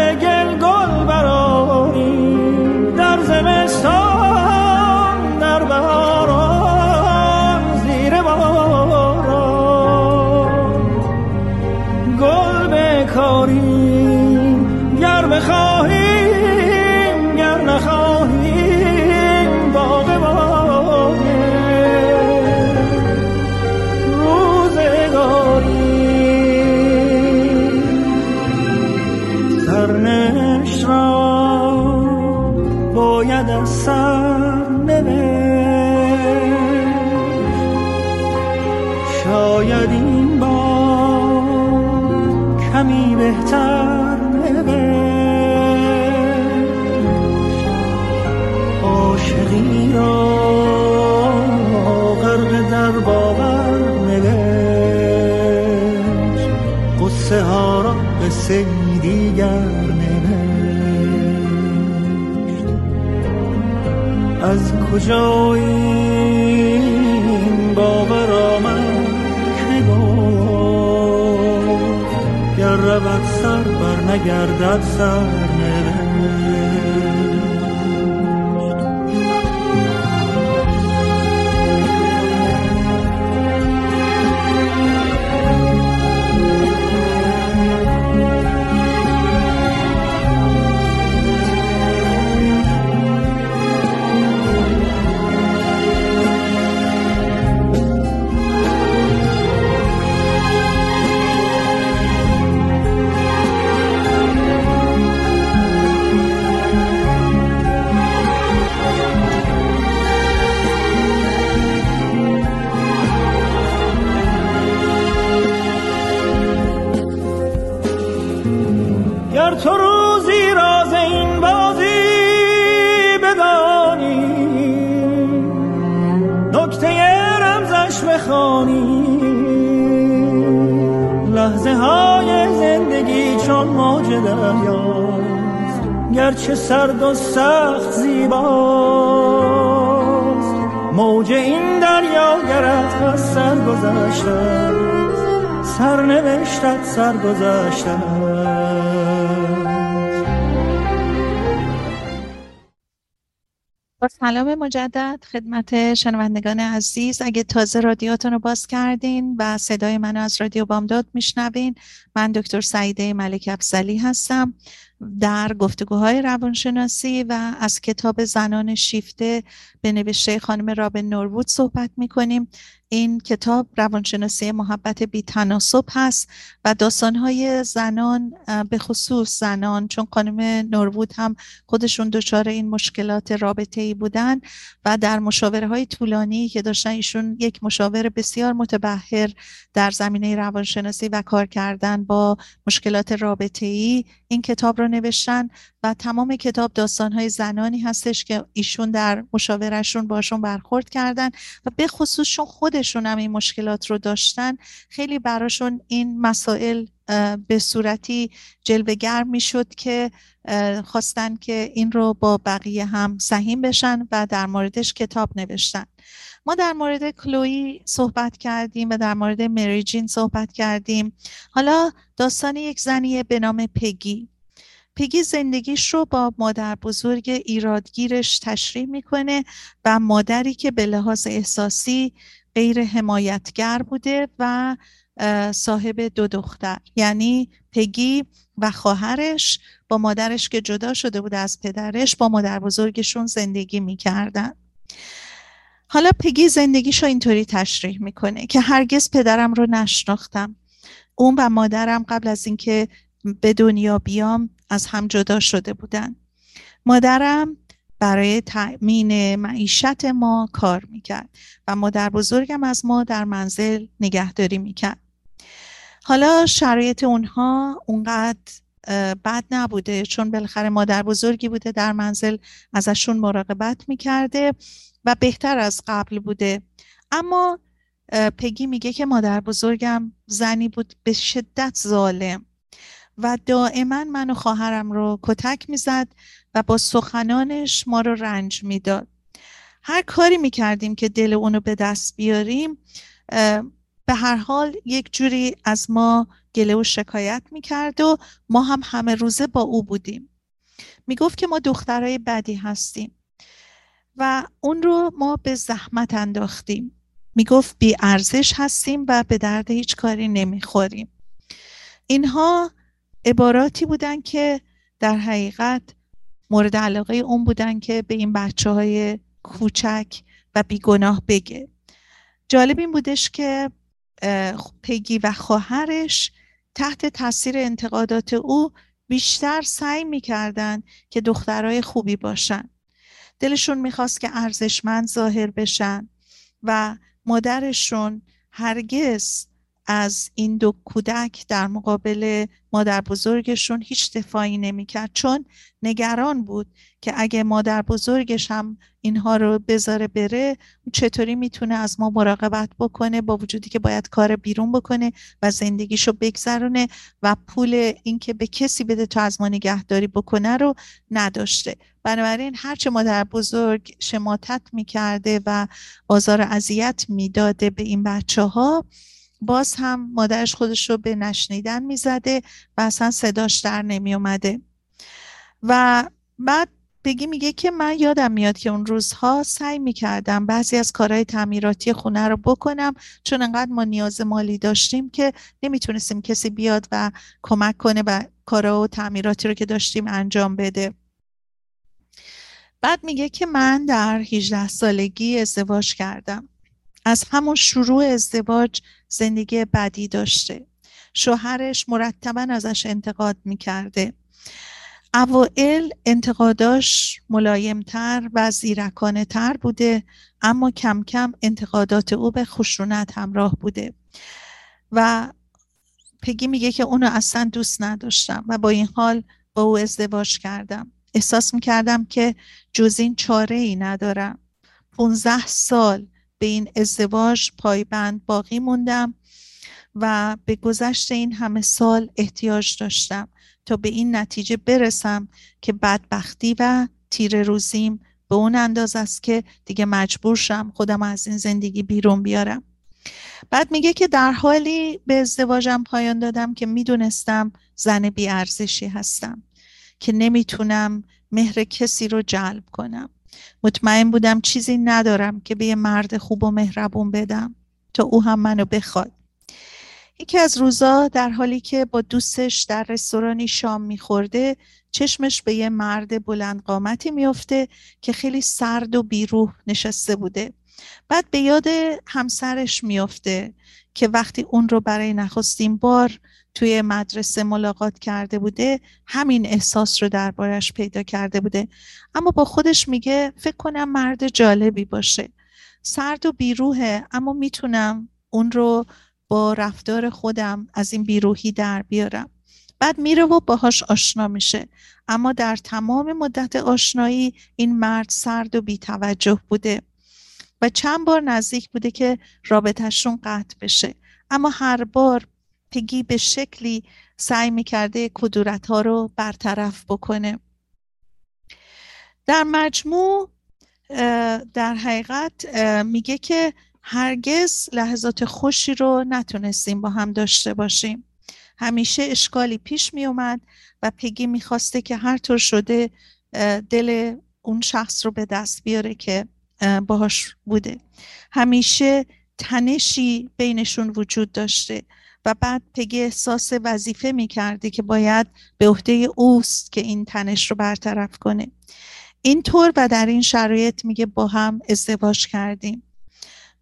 از کجا این باور آمد که گر رود سر بر نگردد سر. نوشت گرچه سرد و سخت زیباست موج این دریا گرت از سر گذشته است. سرنوشتت سر گذشته. با سلام مجدد خدمت شنوندگان عزیز اگه تازه رادیوتون رو باز کردین و صدای منو از رادیو بامداد میشنوین من دکتر سعیده ملک افزلی هستم در گفتگوهای روانشناسی و از کتاب زنان شیفته به نوشته خانم رابن نوروود صحبت می کنیم این کتاب روانشناسی محبت بی تناسب هست و داستانهای زنان به خصوص زنان چون خانم نوروود هم خودشون دچار این مشکلات رابطه ای بودن و در مشاوره های طولانی که داشتن ایشون یک مشاور بسیار متبهر در زمینه روانشناسی و کار کردن با مشکلات رابطه ای این کتاب رو نوشتن و تمام کتاب داستانهای زنانی هستش که ایشون در مشاورشون باشون برخورد کردن و به خصوص خودشون هم این مشکلات رو داشتن خیلی براشون این مسائل به صورتی جلوگر می‌شد که خواستن که این رو با بقیه هم سهیم بشن و در موردش کتاب نوشتن. ما در مورد کلوی صحبت کردیم و در مورد مریجین صحبت کردیم. حالا داستان یک زنیه به نام پگی. پگی زندگیش رو با مادر بزرگ ایرادگیرش تشریح می‌کنه و مادری که به لحاظ احساسی غیر حمایتگر بوده و صاحب دو دختر. یعنی پگی و خواهرش با مادرش که جدا شده بوده از پدرش با مادر بزرگشون زندگی می‌کردن. حالا پگی زندگیش رو اینطوری تشریح می‌کنه که هرگز پدرم رو نشناختم. اون و مادرم قبل از اینکه به دنیا بیام از هم جدا شده بودن. مادرم برای تأمین معیشت ما کار می‌کرد و مادر بزرگم از ما در منزل نگهداری می‌کرد. حالا شرایط اونها اونقدر بد نبوده چون بالاخره مادر بزرگی بوده در منزل ازشون مراقبت می‌کرده و بهتر از قبل بوده. اما پگی میگه که مادر بزرگم زنی بود به شدت ظالم و دائما من و خواهرم رو کتک می‌زد و با سخنانش ما رو رنج می‌داد. هر کاری می‌کردیم که دل اونو به دست بیاریم به هر حال یک جوری از ما گله و شکایت می‌کرد و ما هم همه روزه با او بودیم. می‌گفت که ما دخترای بدی هستیم و اون رو ما به زحمت انداختیم. می‌گفت بی ارزش هستیم و به درد هیچ کاری نمی‌خوریم. اینها عباراتی بودن که در حقیقت مورد علاقه اون بودن که به این بچه های کوچک و بیگناه بگه. جالب این بودش که پگی و خواهرش تحت تاثیر انتقادات او بیشتر سعی می‌کردن که دخترای خوبی باشن. دلشون می‌خواست که ارزشمند ظاهر بشن و مادرشون هرگز از این دو کودک در مقابل مادر بزرگشون هیچ دفاعی نمی‌کرد چون نگران بود که اگه مادر بزرگش هم اینها رو بذاره بره چطوری می‌تونه از ما مراقبت بکنه با وجودی که باید کار بیرون بکنه و زندگیشو بگذرونه و پول اینکه به کسی بده تا از ما نگهداری بکنه رو نداشته. بنابراین هرچه مادر بزرگ شماتت می‌کرده و آزار اذیت می‌داده به این بچه ها باز هم مادرش خودش رو به نشنیدن می‌زده و اصلا صداش در نمی اومده و بعد بگی میگه که من یادم میاد که اون روزها سعی می‌کردم بعضی از کارهای تعمیراتی خونه رو بکنم چون انقدر ما نیاز مالی داشتیم که نمی‌تونستیم کسی بیاد و کمک کنه و کارها و تعمیراتی رو که داشتیم انجام بده. بعد میگه که من در 18 سالگی ازدواج کردم. از همون شروع ازدواج زندگی بدی داشته. شوهرش مرتبا ازش انتقاد می‌کرده. اوائل انتقاداش ملایمتر و زیرکانه تر بوده اما کم کم انتقادات او به خشونت همراه بوده. و پگی میگه که اونو اصلا دوست نداشتم و با این حال با او ازدواج کردم. احساس می‌کردم که جز این چاره ای ندارم. 15 سال به این ازدواج پایبند باقی موندم و به گذشت این همه سال احتیاج داشتم تا به این نتیجه برسم که بدبختی و تیر روزیم به اون انداز است که دیگه مجبور شم خودم از این زندگی بیرون بیارم. بعد میگه که در حالی به ازدواجم پایان دادم که می‌دونستم زن بیارزشی هستم که نمی‌تونم مهر کسی رو جلب کنم. مطمئن بودم چیزی ندارم که به یه مرد خوب و مهربون بدم. تا او هم منو بخواد. یکی از روزا در حالی که با دوستش در رستورانی شام میخورده چشمش به یه مرد بلند قامتی میفته که خیلی سرد و بیروح نشسته بوده. بعد به یاد همسرش میفته که وقتی اون رو برای نخستین بار توی مدرسه ملاقات کرده بوده همین احساس رو دربارش پیدا کرده بوده. اما با خودش میگه فکر کنم مرد جالبی باشه. سرد و بیروهه اما می‌تونم اون رو با رفتار خودم از این بیروهی در بیارم. بعد میره و باهاش آشنا میشه. اما در تمام مدت آشنایی این مرد سرد و بیتوجه بوده. و چند بار نزدیک بوده که رابطهشون قطع بشه. اما هر بار پگی به شکلی سعی می‌کرده کدورت ها رو برطرف بکنه. در مجموع در حقیقت میگه که هرگز لحظات خوشی رو نتونستیم با هم داشته باشیم. همیشه اشکالی پیش می اومد و پگی می‌خواسته که هر طور شده دل اون شخص رو به دست بیاره که باهاش بوده. همیشه تنشی بینشون وجود داشته. و بعد پگی احساس وظیفه می‌کرده که باید به عهده اوست که این تنش رو برطرف کنه. اینطور و در این شرایط میگه با هم ازدواج کردیم.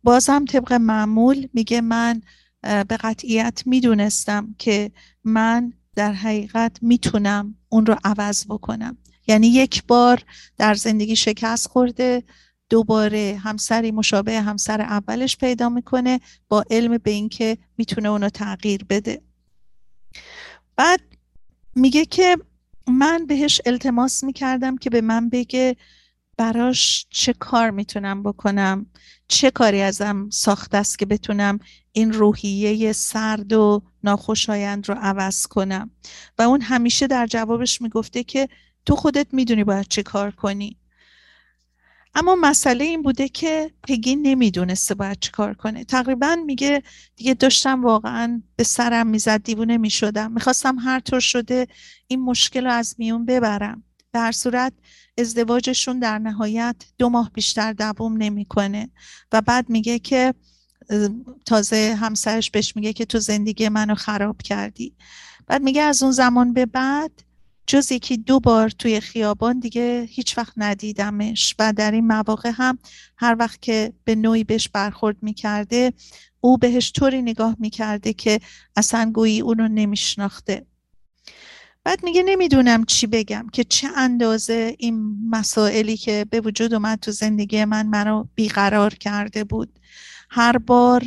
بازم طبق معمول میگه من به قطعیت می‌دونستم که من در حقیقت می‌تونم اون رو عوض بکنم. یعنی یک بار در زندگی شکست خورده دوباره همسری مشابه همسر اولش پیدا می‌کنه با علم به اینکه می‌تونه اونو تغییر بده. بعد میگه که من بهش التماس می‌کردم که به من بگه براش چه کار می‌تونم بکنم چه کاری ازم ساخته است که بتونم این روحیه سرد و ناخوشایند رو عوض کنم. و اون همیشه در جوابش می‌گفته که تو خودت می‌دونی باید چه کار کنی. اما مسئله این بوده که پگی نمی‌دونسته باید چه کار کنه. تقریبا میگه دیگه داشتم واقعا به سرم می‌زد دیوونه می‌شدم. می‌خواستم هر طور شده این مشکل رو از میون ببرم. هر صورت ازدواجشون در نهایت دو ماه بیشتر دووم نمی‌کنه. و بعد میگه که تازه همسرش بهش میگه که تو زندگی منو خراب کردی. بعد میگه از اون زمان به بعد جز یکی دو بار توی خیابان دیگه هیچ وقت ندیدمش. و در این مواقع هم هر وقت که به نوعی بهش برخورد می‌کرده او بهش طوری نگاه می‌کرده که اصلا گویی اونو نمیشناخته. بعد میگه نمی‌دونم چی بگم که چه اندازه این مسائلی که به وجود اومد تو زندگی من منو بیقرار کرده بود. هر بار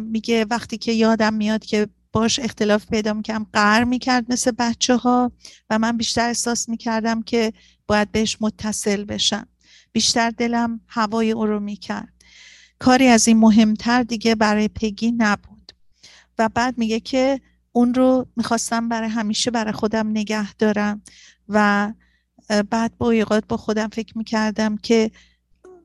میگه وقتی که یادم میاد که باش اختلاف پیدا می‌کردم قهر می‌کرد مثل بچه ها و من بیشتر احساس می‌کردم که باید بهش متصل بشم. بیشتر دلم هوای او رو می‌کرد. کاری از این مهمتر دیگه برای پگی نبود. و بعد میگه که اون رو می‌خواستم برای همیشه برای خودم نگه دارم و بعد با اوقات با خودم فکر می‌کردم که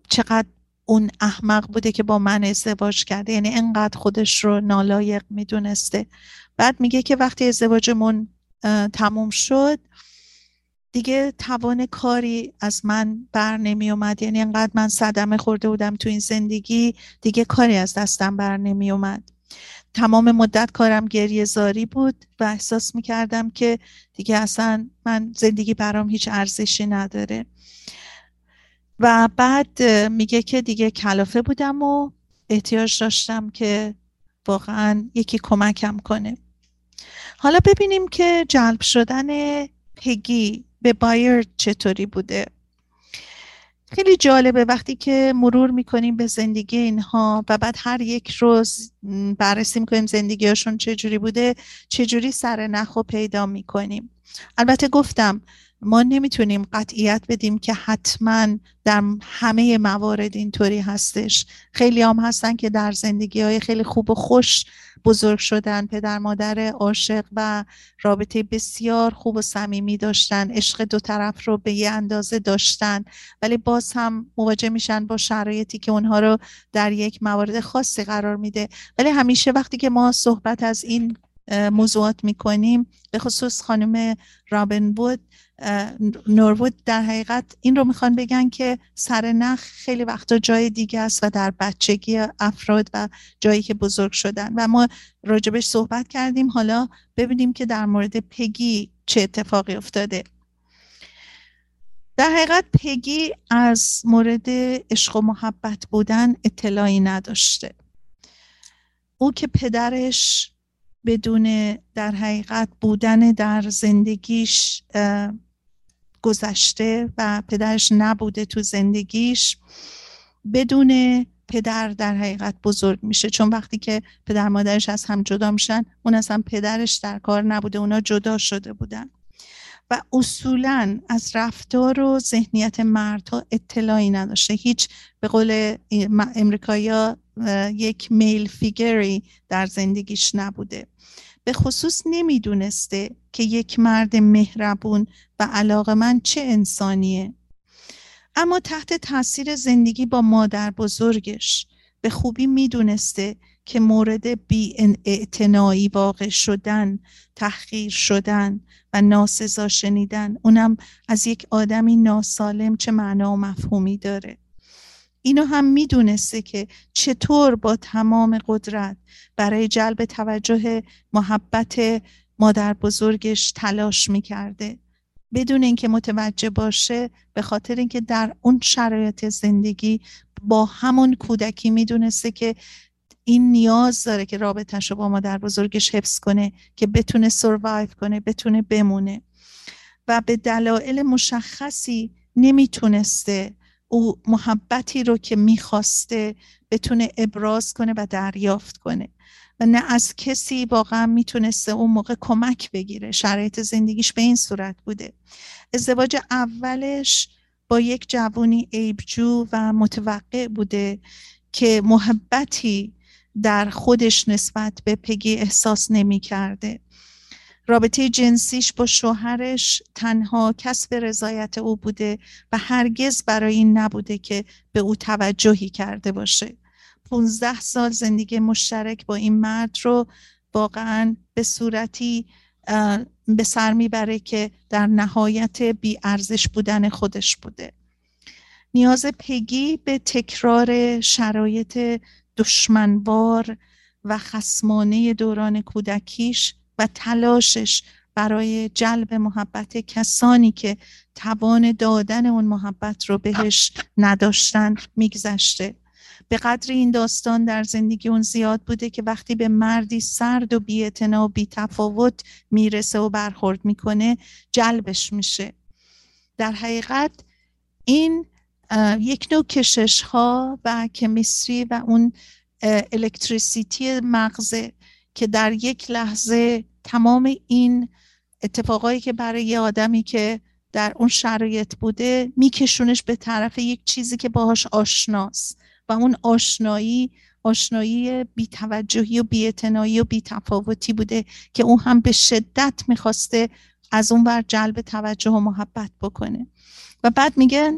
چقدر اون احمق بوده که با من ازدواج کرده. یعنی انقدر خودش رو نالایق می‌دونسته. بعد میگه که وقتی ازدواجمون تموم شد دیگه توان کاری از من بر نمی اومد یعنی انقدر من صدمه خورده بودم تو این زندگی دیگه کاری از دستم بر نمی اومد تمام مدت کارم گریه زاری بود و احساس می‌کردم که دیگه اصلا من زندگی برام هیچ ارزشی نداره. و بعد میگه که دیگه کلافه بودم و احتیاج داشتم که واقعا یکی کمکم کنه. حالا ببینیم که جلب شدن پگی به بایر چطوری بوده. خیلی جالبه وقتی که مرور می‌کنیم به زندگی اینها و بعد هر یک روز بررسی می‌کنیم زندگیشون چجوری بوده چجوری سر نخو پیدا می‌کنیم. البته گفتم ما نمی‌تونیم قطعیت بدیم که حتما در همه موارد اینطوری هستش. خیلی هم هستن که در زندگی های خیلی خوب و خوش بزرگ شدن. پدر مادر عاشق و رابطه بسیار خوب و صمیمی داشتن. عشق دو طرف رو به یه اندازه داشتن. ولی باز هم مواجه میشن با شرایطی که اونها رو در یک موارد خاصی قرار میده. ولی همیشه وقتی که ما صحبت از این موضوعات می‌کنیم به خصوص خانم رابن بود نوروود در حقیقت این رو می‌خوان بگن که سر نخ خیلی وقتا جای دیگه است و در بچگی افراد و جایی که بزرگ شدن. و ما راجبش صحبت کردیم. حالا ببینیم که در مورد پگی چه اتفاقی افتاده. در حقیقت پگی از مورد عشق و محبت بودن اطلاعی نداشته. او که پدرش بدون در حقیقت بودن در زندگیش گذشته و پدرش نبوده تو زندگیش بدون پدر در حقیقت بزرگ میشه. چون وقتی که پدر مادرش از هم جدا میشن اون اصلا پدرش در کار نبوده اونا جدا شده بودن. و اصولا از رفتار و ذهنیت مردها اطلاعی نداشته. هیچ به قول امریکایا یک میل فیگری در زندگیش نبوده. به خصوص نمی‌دونسته که یک مرد مهربون و علاقه من چه انسانیه. اما تحت تاثیر زندگی با مادر بزرگش به خوبی می‌دونسته که مورد بی اعتنایی واقع شدن تحقیر شدن و ناسزا شنیدن اونم از یک آدمی ناسالم چه معنا و مفهومی داره. اینو هم می‌دونسته که چطور با تمام قدرت برای جلب توجه محبت مادر بزرگش تلاش می‌کرده. بدون اینکه متوجه باشه به خاطر اینکه در اون شرایط زندگی با همون کودکی می‌دونسته که این نیاز داره که رابطش رو با مادر بزرگش حفظ کنه که بتونه سروایو کنه بتونه بمونه. و به دلایل مشخصی نمی‌تونسته او محبتی رو که می‌خواسته بتونه ابراز کنه و دریافت کنه. و نه از کسی واقعا می‌تونسته اون موقع کمک بگیره. شرایط زندگیش به این صورت بوده. ازدواج اولش با یک جوانی عیبجو و متوقع بوده که محبتی در خودش نسبت به پگی احساس نمی کرده. رابطه جنسیش با شوهرش تنها کسب رضایت او بوده و هرگز برای این نبوده که به او توجهی کرده باشه. 15 سال زندگی مشترک با این مرد رو واقعا به صورتی به سر می‌بره که در نهایت بی ارزش بودن خودش بوده. نیاز پگی به تکرار شرایط دشمنوار و خسمانه دوران کودکیش و تلاشش برای جلب محبت کسانی که توان دادن اون محبت رو بهش نداشتن میگذشته. به قدر این داستان در زندگی اون زیاد بوده که وقتی به مردی سرد و بیعتنا و بیتفاوت می‌رسه و برخورد می‌کنه جلبش میشه. در حقیقت این یک نوع کشش ها و کمیستری و اون الکتریسیتی مغزه که در یک لحظه تمام این اتفاقایی که برای یه آدمی که در اون شرایط بوده میکشونش به طرف یک چیزی که باهاش آشناست و اون آشنایی آشنایی بیتوجهی و بیاعتنایی و بیتفاوتی بوده که اون هم به شدت می‌خواسته از اون بر جلب توجه و محبت بکنه. و بعد میگن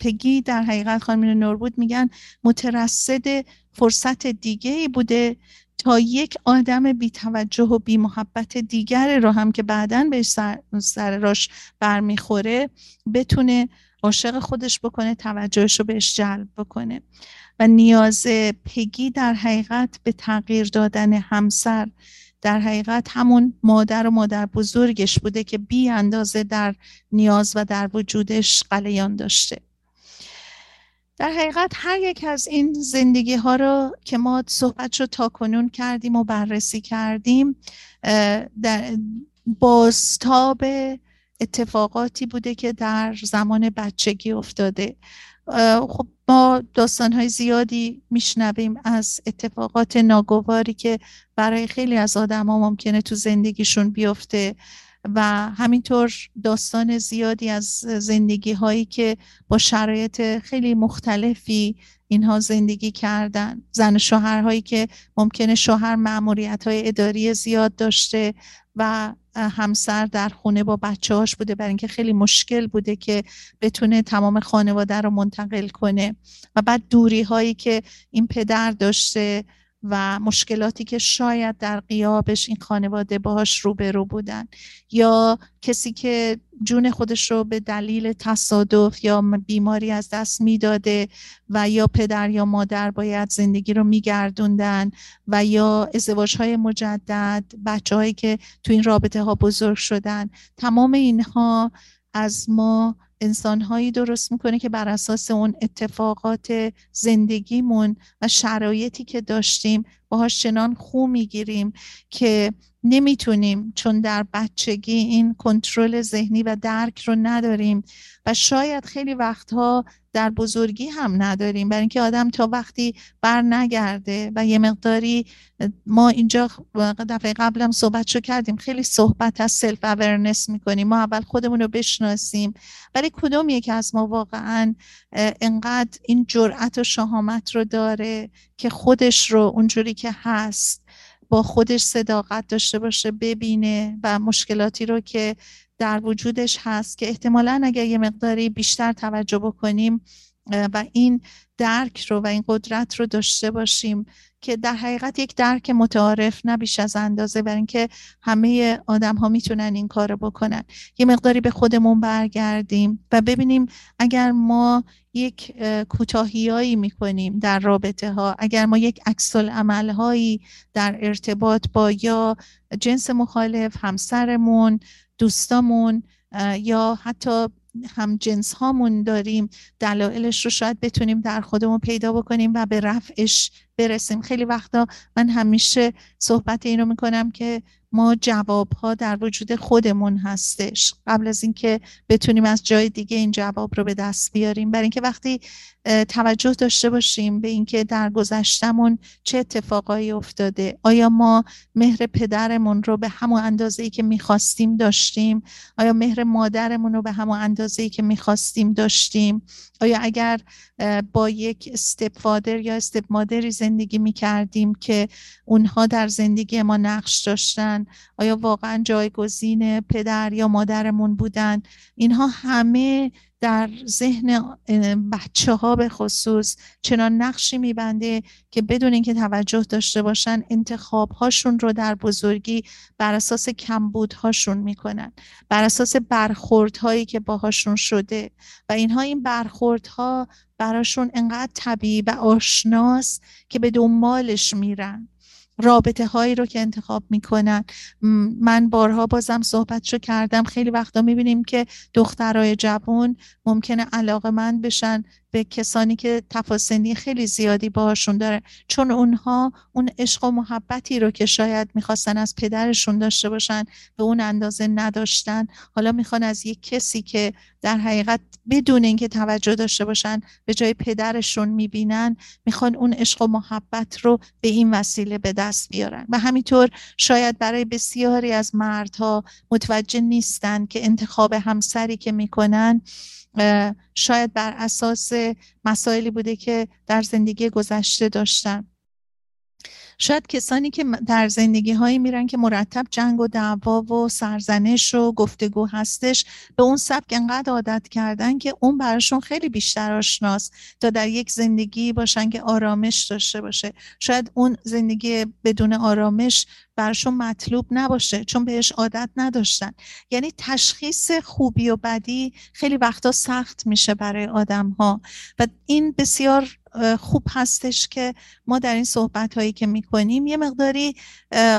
پگی در حقیقت خانم نوربود میگن مترصد فرصت دیگه بوده تا یک آدم بی توجه و بی محبت دیگر رو هم که بعدا بهش سر, سر راش برمیخوره بتونه عاشق خودش بکنه توجهش رو بهش جلب بکنه. و نیاز پگی در حقیقت به تغییر دادن همسر در حقیقت همون مادر و مادر بزرگش بوده که بی اندازه در نیاز و در وجودش قلیان داشته. در حقیقت هر یک از این زندگی ها رو که ما صحبت رو تا کنون کردیم و بررسی کردیم در بازتاب اتفاقاتی بوده که در زمان بچگی افتاده. خب ما داستان های زیادی میشنویم از اتفاقات ناگواری که برای خیلی از آدم ها ممکنه تو زندگیشون بیفته. و همینطور داستان زیادی از زندگی هایی که با شرایط خیلی مختلفی اینها زندگی کردن. زن شوهرهایی که ممکنه شوهر معمولیت های اداری زیاد داشته و همسر در خونه با بچه هاش بوده برای اینکه خیلی مشکل بوده که بتونه تمام خانواده رو منتقل کنه. و بعد دوری هایی که این پدر داشته و مشکلاتی که شاید در قیابش این خانواده باهاش روبرو بودن. یا کسی که جون خودش رو به دلیل تصادف یا بیماری از دست می‌داده و یا پدر یا مادر باید زندگی رو میگردوندن و یا ازدواج های مجدد بچه هایی که تو این رابطه ها بزرگ شدن. تمام اینها از ما انسانهایی درست می‌کنه که بر اساس اون اتفاقات زندگیمون و شرایطی که داشتیم باهاش چنان خو می‌گیریم که نمی‌تونیم چون در بچگی این کنترل ذهنی و درک رو نداریم و شاید خیلی وقتها در بزرگی هم نداریم. برای اینکه آدم تا وقتی بر نگرده و یه مقداری ما اینجا دفعه قبلم صحبت شو کردیم خیلی صحبت از سلف اورنس می‌کنیم. ما اول خودمون رو بشناسیم. ولی کدوم یکی از ما واقعا انقدر این جرأت و شهامت رو داره که خودش رو اونجوری که هست با خودش صداقت داشته باشه ببینه و مشکلاتی رو که در وجودش هست که احتمالا اگر یه مقداری بیشتر توجه بکنیم و این درک رو و این قدرت رو داشته باشیم که در حقیقت یک درک متعارف نه از اندازه برای اینکه همه آدم ها می‌تونن این کار بکنن. یه مقداری به خودمون برگردیم و ببینیم اگر ما یک کوتاهیایی می‌کنیم در رابطه ها اگر ما یک عکس عمل هایی در ارتباط با یا جنس مخالف همسرمون دوستامون یا حتی هم جنس هامون داریم دلایلش رو شاید بتونیم در خودمون پیدا بکنیم و به رفعش برسیم. خیلی وقتا من همیشه صحبت این رو می‌کنم که ما جواب ها در وجود خودمون هستش. قبل از اینکه بتونیم از جای دیگه این جواب رو به دست بیاریم. برای اینکه وقتی توجه داشته باشیم به اینکه در گذشتمون چه اتفاقایی افتاده آیا ما مهر پدرمون رو به همون اندازه ای که می‌خواستیم داشتیم آیا مهر مادرمون رو به همون اندازه ای که می‌خواستیم داشتیم آیا اگر با یک استپ فادر یا استپ مادری زندگی می‌کردیم که اونها در زندگی ما نقش داشتن. آیا واقعا جایگزین پدر یا مادرمون بودن؟ اینها همه در ذهن بچه ها به خصوص چنان نقشی میبنده که بدون اینکه توجه داشته باشن انتخاب هاشون رو در بزرگی بر اساس کمبود هاشون می‌کنن بر اساس برخورد هایی که باهاشون شده. و اینها این برخورد ها براشون انقدر طبیعی و آشناس که به دنبالش میرن. رابطه هایی رو که انتخاب می‌کنن. من بارها بازم صحبت کردم. خیلی وقتا می‌بینیم که دخترای جوان ممکنه علاقه من بشن به کسانی که تفاصیلی خیلی زیادی باهاشون داره. چون اونها اون عشق و محبتی رو که شاید می‌خواستن از پدرشون داشته باشن به اون اندازه نداشتن. حالا می‌خوان از یک کسی که در حقیقت بدون اینکه توجه داشته باشن به جای پدرشون می‌بینن می‌خوان اون عشق و محبت رو به این وسیله به دست بیارن. و همینطور شاید برای بسیاری از مردها متوجه نیستن که انتخاب همسری که می‌کنن شاید بر اساس مسائلی بوده که در زندگی گذشته داشتن شاید کسانی که در زندگی هایی میرن که مرتب جنگ و دعوا و سرزنش و گفتگو هستش به اون سبک انقدر عادت کردن که اون براشون خیلی بیشتر آشناست تا در یک زندگی باشن که آرامش داشته باشه. شاید اون زندگی بدون آرامش برشون مطلوب نباشه چون بهش عادت نداشتن. یعنی تشخیص خوبی و بدی خیلی وقتا سخت میشه برای آدم ها و این بسیار خوب هستش که ما در این صحبت هایی که می‌کنیم یه مقداری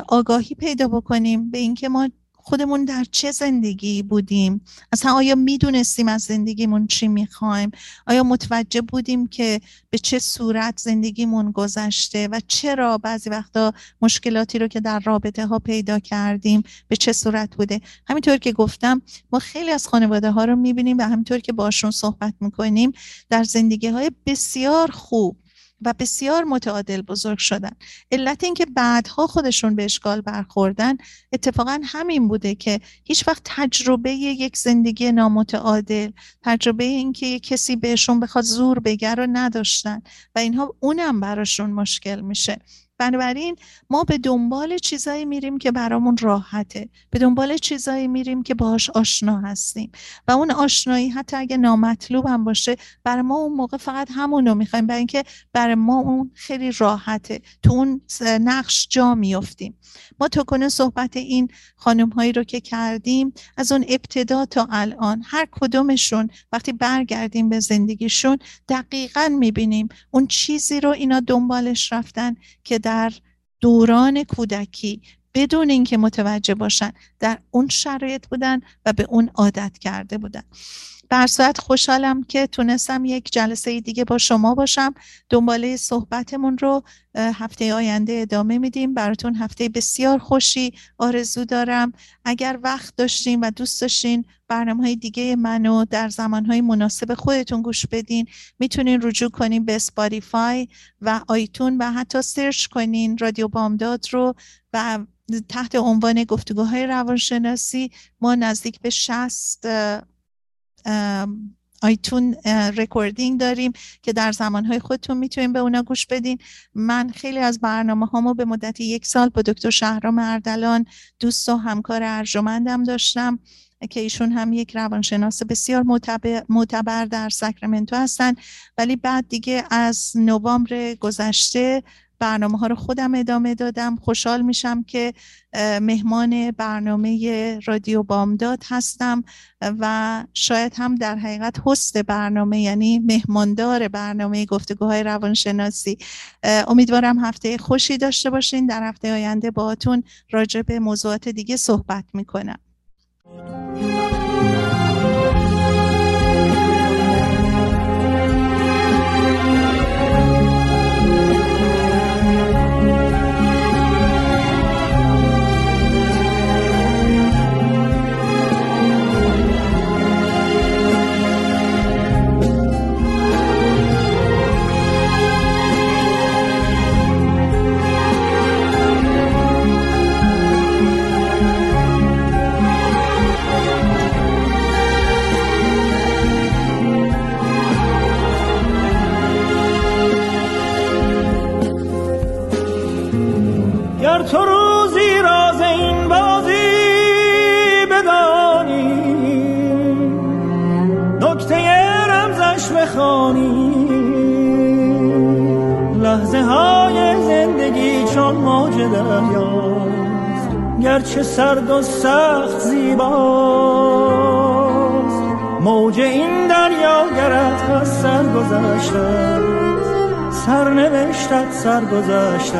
آگاهی پیدا بکنیم به اینکه ما خودمون در چه زندگی بودیم؟ اصلا آیا می‌دونستیم از زندگیمون چی می‌خوایم؟ آیا متوجه بودیم که به چه صورت زندگیمون گذشته و چرا بعضی وقتا مشکلاتی رو که در رابطه ها پیدا کردیم به چه صورت بوده؟ همینطور که گفتم ما خیلی از خانواده ها رو می‌بینیم و همینطور که باشون صحبت می‌کنیم در زندگی های بسیار خوب و بسیار متعادل بزرگ شدن. علت اینکه بعدها خودشون به اشکال برخوردن اتفاقا همین بوده که هیچ وقت تجربه یک زندگی نامتعادل تجربه اینکه یک کسی بهشون بخواد زور بگر رو نداشتن و اینها اونم براشون مشکل میشه. بنابراین ما به دنبال چیزایی میریم که برامون راحته. به دنبال چیزایی میریم که باهاش آشنا هستیم. و اون آشنایی حتی اگه نامطلوب هم باشه برای ما اون موقع فقط همونو می‌خوایم. برای اینکه برای ما اون خیلی راحته. تو اون نقش جا میفتیم ما تا کنه صحبت این خانم هایی رو که کردیم از اون ابتدا تا الان هر کدومشون وقتی برگردیم به زندگیشون دقیقا می‌بینیم اون چیزی رو اینا دنبالش رفتن که در دوران کودکی بدون اینکه متوجه باشن در اون شرایط بودن و به اون عادت کرده بودن. بر صورت خوشحالم که تونستم یک جلسه دیگه با شما باشم. دنباله صحبتمون رو هفته آینده ادامه میدیم. براتون هفته بسیار خوشی آرزو دارم. اگر وقت داشتین و دوست داشتین برنامه های دیگه منو در زمان های مناسب خودتون گوش بدین می‌تونین رجوع کنین به Spotify و iTunes و حتی search کنین رادیو بامداد رو و تحت عنوان گفتگوهای روانشناسی ما نزدیک به 60 آیتون recording داریم که در زمانهای خودتون می‌تونین به اونا گوش بدین. من خیلی از برنامه هامو به مدت یک سال با دکتر شهرام اردلان دوست و همکار ارجمندم داشتم که ایشون هم یک روانشناس بسیار معتبر در ساکرامنتو هستن. ولی بعد دیگه از نوامبر گذشته برنامه ها رو خودم ادامه دادم. خوشحال میشم که مهمان برنامه رادیو بامداد هستم و شاید هم در حقیقت هست برنامه یعنی مهماندار برنامه گفتگوهای روانشناسی. امیدوارم هفته خوشی داشته باشین. در هفته آینده باهاتون راجع به موضوعات دیگه صحبت می‌کنم. گرچه سرد و سخت زیباست. موج این دریا گرد از سر گذشته سر نوشتت سر گذشته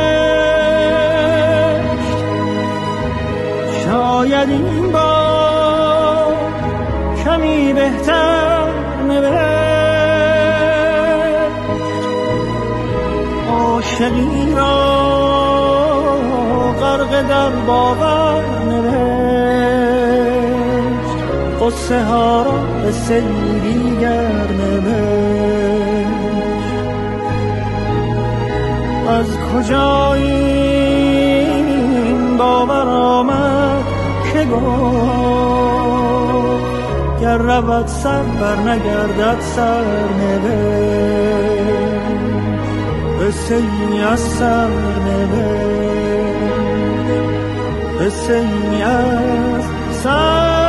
شاید این با کمی بهتر نوشت عاشقی را غرق در باور نوشت قصه ها را به سیری گر از کجا گر رود سر بر نگردد سر قصه ای از سر قصه ای از سر